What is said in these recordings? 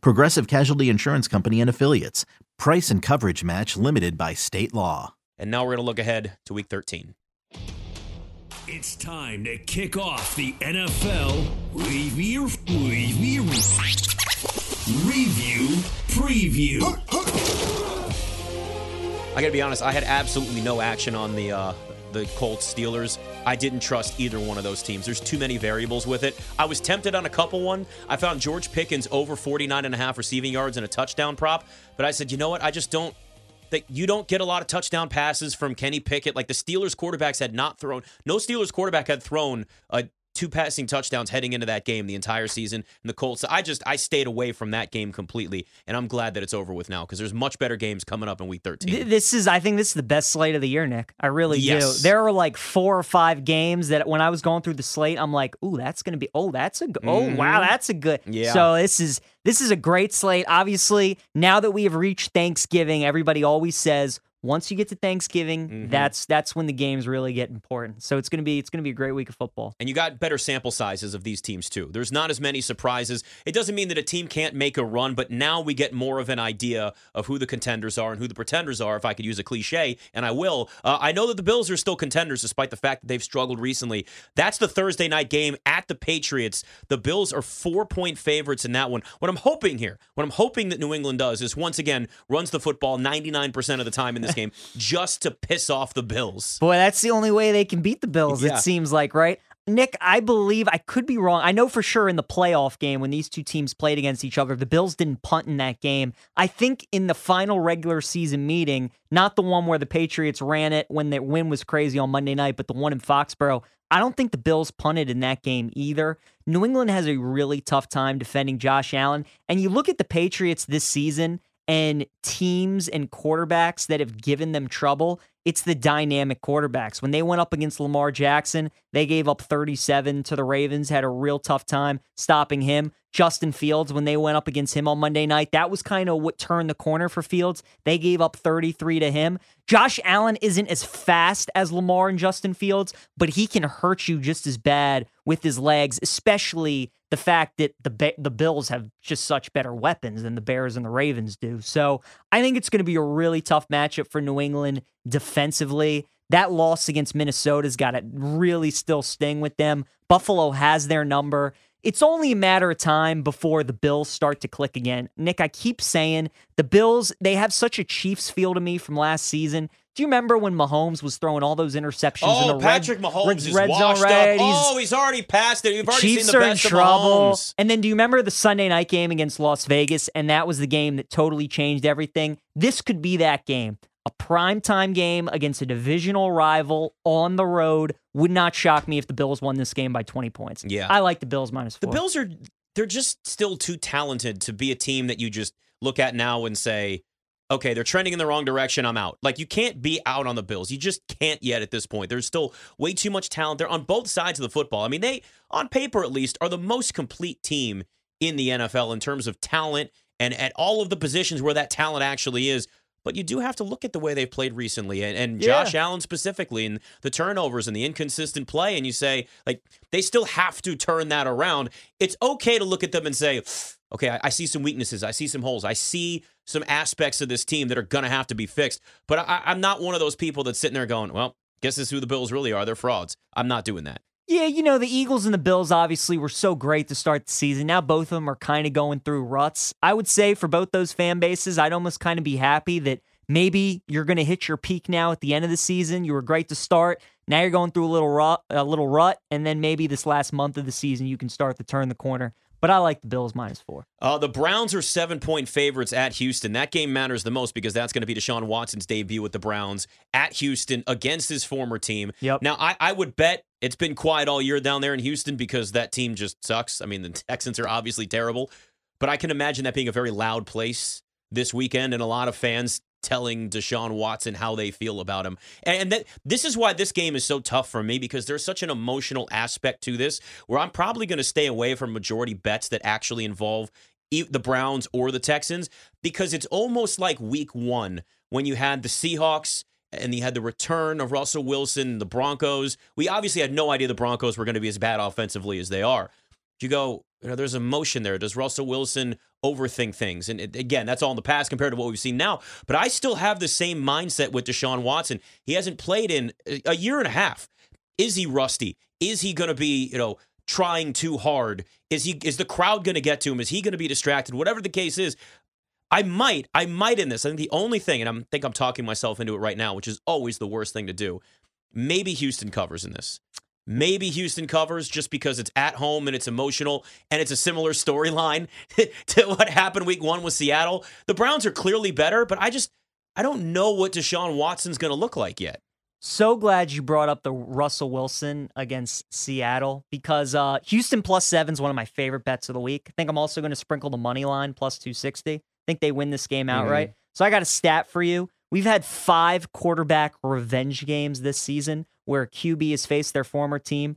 Progressive Casualty Insurance Company and Affiliates. Price and coverage match limited by state law. And now we're going to look ahead to week 13. It's time to kick off the NFL review review review preview. I got to be honest, I had absolutely no action on the uh, the Colts Steelers. I didn't trust either one of those teams. There's too many variables with it. I was tempted on a couple one. I found George Pickens over 49 and a half receiving yards and a touchdown prop, but I said, "You know what? I just don't that you don't get a lot of touchdown passes from Kenny Pickett. Like the Steelers quarterbacks had not thrown, no Steelers quarterback had thrown a two passing touchdowns heading into that game the entire season. And the Colts, I just I stayed away from that game completely, and I'm glad that it's over with now because there's much better games coming up in Week 13. This is, I think, this is the best slate of the year, Nick. I really Yes. do. There are like four or five games that when I was going through the slate, I'm like, "Ooh, that's gonna be. Oh, that's a. Good, oh, wow, mm-hmm. that's a good. Yeah. So this is this is a great slate. Obviously, now that we have reached Thanksgiving, everybody always says. Once you get to Thanksgiving, that's that's when the games really get important. So it's gonna be it's gonna be a great week of football. And you got better sample sizes of these teams too. There's not as many surprises. It doesn't mean that a team can't make a run, but now we get more of an idea of who the contenders are and who the pretenders are, if I could use a cliche, and I will. Uh, I know that the Bills are still contenders despite the fact that they've struggled recently. That's the Thursday night game at the Patriots. The Bills are four point favorites in that one. What I'm hoping here, what I'm hoping that New England does is once again runs the football 99% of the time in this game just to piss off the Bills. Boy, that's the only way they can beat the Bills, Yeah. it seems like, right? Nick, I believe I could be wrong. I know for sure in the playoff game when these two teams played against each other, the Bills didn't punt in that game. I think in the final regular season meeting, not the one where the Patriots ran it when their win was crazy on Monday night, but the one in Foxborough, I don't think the Bills punted in that game either. New England has a really tough time defending Josh Allen. And you look at the Patriots this season and teams and quarterbacks that have given them trouble, it's the dynamic quarterbacks. When they went up against Lamar Jackson, they gave up 37 to the Ravens, had a real tough time stopping him. Justin Fields, when they went up against him on Monday night, that was kind of what turned the corner for Fields. They gave up 33 to him. Josh Allen isn't as fast as Lamar and Justin Fields, but he can hurt you just as bad with his legs, especially the fact that the the Bills have just such better weapons than the Bears and the Ravens do. So I think it's going to be a really tough matchup for New England defensively. That loss against Minnesota's got to really still sting with them. Buffalo has their number. It's only a matter of time before the Bills start to click again. Nick, I keep saying the Bills, they have such a Chiefs feel to me from last season. Do you remember when Mahomes was throwing all those interceptions in Oh, the Patrick red, Mahomes red, is red washed zone? Right? up. Oh, he's already passed it. We've already Chiefs seen the are in trouble. And then do you remember the Sunday night game against Las Vegas? And that was the game that totally changed everything. This could be that game. A primetime game against a divisional rival on the road. Would not shock me if the Bills won this game by 20 points. Yeah. I like the Bills minus The. Bills are they're just still too talented to be a team that you just look at now and say, okay, they're trending in the wrong direction. I'm out. Like you can't be out on the Bills. You just can't yet at this point. There's still way too much talent. They're on both sides of the football. I mean, they on paper at least are the most complete team in the NFL in terms of talent and at all of the positions where that talent actually is. But you do have to look at the way they've played recently and, and Josh Allen specifically and the turnovers and the inconsistent play. And you say, like, they still have to turn that around. It's okay to look at them and say, okay, I, I see some weaknesses. I see some holes. I see some aspects of this team that are going to have to be fixed. But I, I'm not one of those people that's sitting there going, well, guess this is who the Bills really are. They're frauds. I'm not doing that. Yeah, you know, the Eagles and the Bills obviously were so great to start the season. Now both of them are kind of going through ruts. I would say for both those fan bases, I'd almost kind of be happy that maybe you're going to hit your peak now at the end of the season. You were great to start. Now you're going through a little rut, a little rut, and then maybe this last month of the season you can start to turn the corner. But I like the Bills minus four. Uh, the Browns are seven point favorites at Houston. That game matters the most because that's going to be Deshaun Watson's debut with the Browns at Houston against his former team. Yep. Now, I, I would bet it's been quiet all year down there in Houston because that team just sucks. I mean, the Texans are obviously terrible, but I can imagine that being a very loud place this weekend, and a lot of fans telling Deshaun Watson how they feel about him. And that this is why this game is so tough for me because there's such an emotional aspect to this where I'm probably going to stay away from majority bets that actually involve the Browns or the Texans because it's almost like week 1 when you had the Seahawks and you had the return of Russell Wilson, the Broncos. We obviously had no idea the Broncos were going to be as bad offensively as they are. You go, you know, there's emotion there. Does Russell Wilson overthink things? And again, that's all in the past compared to what we've seen now. But I still have the same mindset with Deshaun Watson. He hasn't played in a year and a half. Is he rusty? Is he going to be, you know, trying too hard? Is he is the crowd going to get to him? Is he going to be distracted? Whatever the case is, I might, I might in this. I think the only thing, and I think I'm talking myself into it right now, which is always the worst thing to do. Maybe Houston covers in this. Maybe Houston covers just because it's at home and it's emotional and it's a similar storyline to what happened week one with Seattle. The Browns are clearly better, but I just I don't know what Deshaun Watson's going to look like yet. So glad you brought up the Russell Wilson against Seattle because uh, Houston plus seven is one of my favorite bets of the week. I think I'm also going to sprinkle the money line plus 260. I think they win this game outright. Mm-hmm. So I got a stat for you. We've had five quarterback revenge games this season where QB has faced their former team.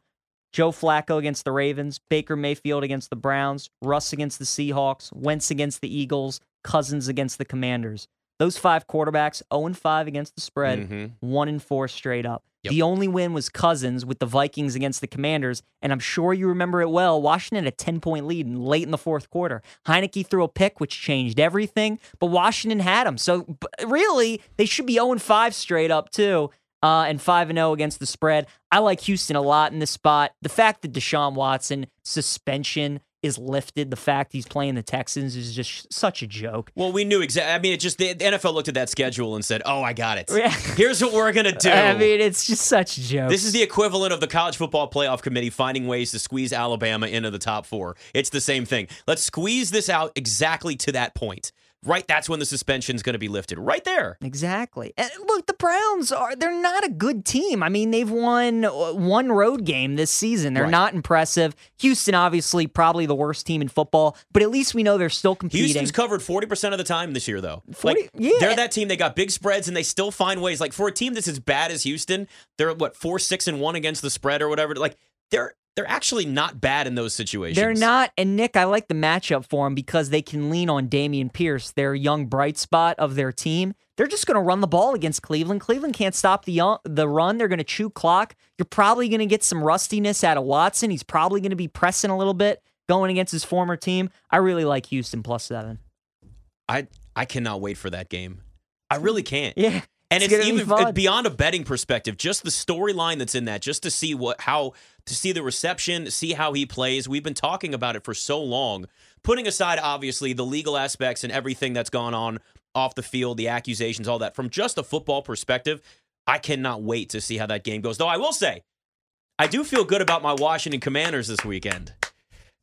Joe Flacco against the Ravens, Baker Mayfield against the Browns, Russ against the Seahawks, Wentz against the Eagles, Cousins against the Commanders. Those five quarterbacks, 0 5 against the spread, mm-hmm. 1 4 straight up. Yep. The only win was Cousins with the Vikings against the Commanders, and I'm sure you remember it well. Washington had a 10 point lead late in the fourth quarter. Heinicke threw a pick, which changed everything, but Washington had them. So really, they should be 0 5 straight up, too uh, and 5 0 against the spread. I like Houston a lot in this spot. The fact that Deshaun Watson suspension is lifted, the fact he's playing the Texans is just such a joke. Well, we knew exactly. I mean, it just the NFL looked at that schedule and said, "Oh, I got it. Here's what we're gonna do." I mean, it's just such a joke. This is the equivalent of the college football playoff committee finding ways to squeeze Alabama into the top four. It's the same thing. Let's squeeze this out exactly to that point right that's when the suspension's going to be lifted right there. Exactly. And look the browns are they're not a good team. I mean they've won uh, one road game this season. They're right. not impressive. Houston obviously probably the worst team in football but at least we know they're still competing. Houston's covered 40% of the time this year though. 40, like yeah. they're that team they got big spreads and they still find ways. Like for a team that's as bad as houston they're what four six and one against the spread or whatever like they're they're actually not bad in those situations. They're not. And Nick, I like the matchup for them because they can lean on Dameon Pierce, their young bright spot of their team. They're just going to run the ball against Cleveland. Cleveland can't stop the uh, the run. They're going to chew clock. You're probably going to get some rustiness out of Watson. He's probably going to be pressing a little bit going against his former team. I really like Houston plus seven. I I cannot wait for that game. I really can't. Yeah. And it's, it's even beyond a betting perspective, just the storyline that's in that, just to see what how to see the reception, see how he plays. We've been talking about it for so long. Putting aside obviously the legal aspects and everything that's gone on off the field, the accusations, all that, from just a football perspective, I cannot wait to see how that game goes. Though I will say, I do feel good about my Washington Commanders this weekend.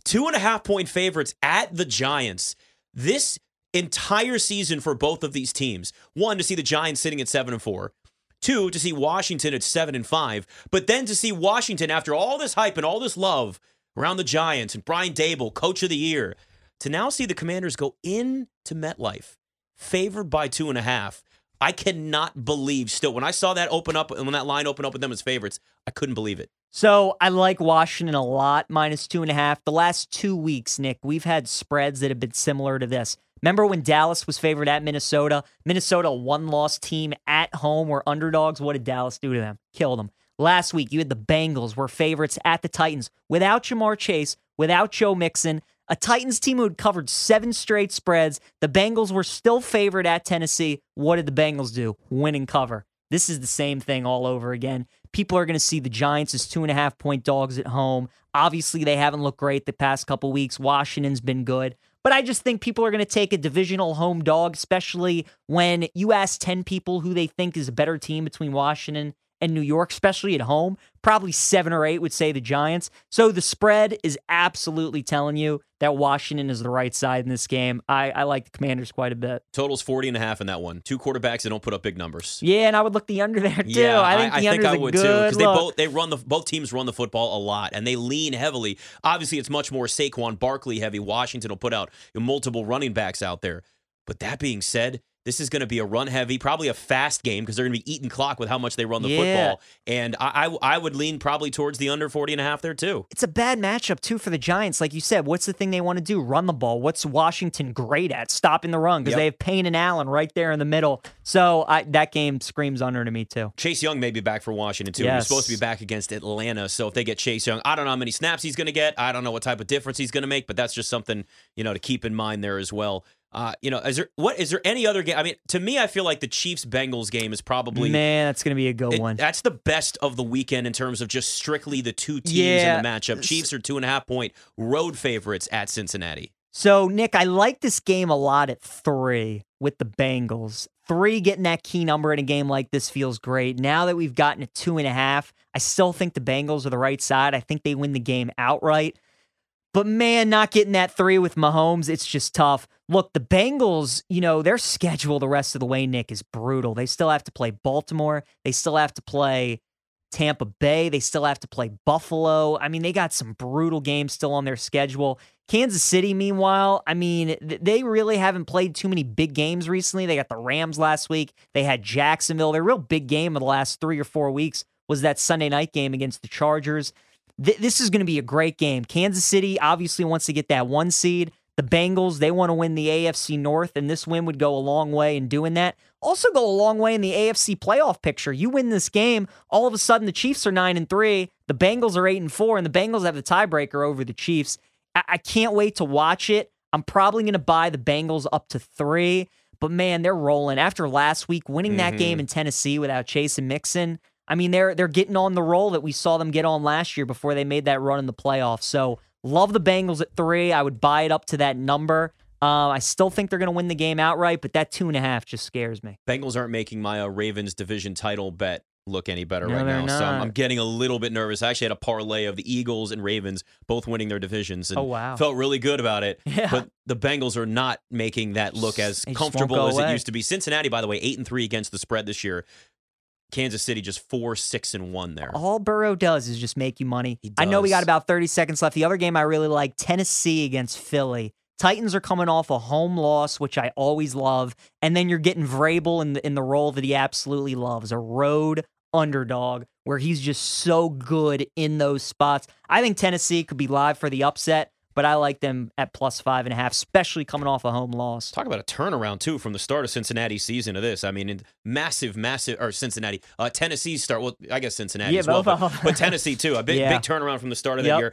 Two and a half point favorites at the Giants. This entire season for both of these teams. One, to see the Giants sitting at 7 and 4. Two, to see Washington at 7 and 5. But then to see Washington after all this hype and all this love around the Giants and Brian Daboll, coach of the year, to now see the Commanders go into MetLife favored by two and a half. I cannot believe still when I saw that open up and when that line opened up with them as favorites, I couldn't believe it. So I like Washington a lot, minus two and a half. The last two weeks, Nick, we've had spreads that have been similar to this. Remember when Dallas was favored at Minnesota? Minnesota, one loss team at home, were underdogs. What did Dallas do to them? Kill them. Last week, you had the Bengals were favorites at the Titans without Ja'Marr Chase, without Joe Mixon. A Titans team who had covered seven straight spreads. The Bengals were still favored at Tennessee. What did the Bengals do? Win and cover. This is the same thing all over again. People are going to see the Giants as two and a half point dogs at home. Obviously, they haven't looked great the past couple weeks. Washington's been good. But I just think people are going to take a divisional home dog, especially when you ask 10 people who they think is a better team between Washington and New York, especially at home. Probably seven or eight would say the Giants. So the spread is absolutely telling you that Washington is the right side in this game. I, I like the Commanders quite a bit. Totals 40 and a half in that one. Two quarterbacks that don't put up big numbers. Yeah, and I would look the under there too. Yeah, I think I, the I think I would too because they both they run the both teams run the football a lot and they lean heavily. Obviously, it's much more Saquon Barkley heavy. Washington will put out multiple running backs out there. But that being said, this is going to be a run heavy, probably a fast game because they're going to be eating clock with how much they run the Yeah. football. And I, I I would lean probably towards the under 40 and a half there too. It's a bad matchup too for the Giants. Like you said, what's the thing they want to do? Run the ball. What's Washington great at? Stopping the run because Yep. they have Payne and Allen right there in the middle. So I, that game screams under to me too. Chase Young may be back for Washington too. He's supposed to be back against Atlanta. So if they get Chase Young, I don't know how many snaps he's going to get. I don't know what type of difference he's going to make, but that's just something you know to keep in mind there as well. Uh, you know, is there what is there any other game? I mean, to me, I feel like the Chiefs Bengals game is probably Man, that's going to be a good it- one. that's the best of the weekend in terms of just strictly the two teams Yeah. in the matchup. Chiefs are two and a half point road favorites at Cincinnati. So, Nick, I like this game a lot at three with the Bengals. Three getting that key number in a game like this feels great. Now that we've gotten a two and a half, I still think the Bengals are the right side. I think they win the game outright. But man, not getting that three with Mahomes, it's just tough. Look, the Bengals, you know, their schedule the rest of the way, Nick, is brutal. They still have to play Baltimore. They still have to play Tampa Bay. They still have to play Buffalo. I mean, they got some brutal games still on their schedule. Kansas City, meanwhile, I mean, th- they really haven't played too many big games recently. They got the Rams last week. They had Jacksonville. Their real big game of the last three or four weeks was that Sunday night game against the Chargers. Th- this is going to be a great game. Kansas City obviously wants to get that one seed. The Bengals, they want to win the AFC North, and this win would go a long way in doing that. Also, go a long way in the AFC playoff picture. You win this game, all of a sudden the Chiefs are nine and three, the Bengals are eight and four, and the Bengals have the tiebreaker over the Chiefs. I, I can't wait to watch it. I'm probably going to buy the Bengals up to three, but man, they're rolling. After last week, winning that Mhm. game in Tennessee without Chase and Mixon, I mean, they're they're getting on the roll that we saw them get on last year before they made that run in the playoffs. So love the Bengals at three. I would buy it up to that number. Uh, I still think they're going to win the game outright, but that two and a half just scares me. Bengals aren't making my uh, Ravens division title bet look any better No, right now. So I'm. I'm getting a little bit nervous. I actually had a parlay of the Eagles and Ravens both winning their divisions and Oh, wow. felt really good about it. Yeah. But the Bengals are not making that look as comfortable as it used to be. Cincinnati, by the way, eight and three against the spread this year. Kansas City just four, six, and one there. All Burrow does is just make you money. I know we got about 30 seconds left. The other game I really like Tennessee against Philly. Titans are coming off a home loss, which I always love. And then you're getting Vrabel in the, in the role that he absolutely loves a road underdog where he's just so good in those spots. I think Tennessee could be live for the upset, but I like them at plus five and a half, especially coming off a home loss. Talk about a turnaround too from the start of Cincinnati season to this. I mean, in massive, massive, or Cincinnati, uh, Tennessee start. Well, I guess Cincinnati Yeah, as well, but, but Tennessee too. A big, Yeah. big turnaround from the start of Yep. year.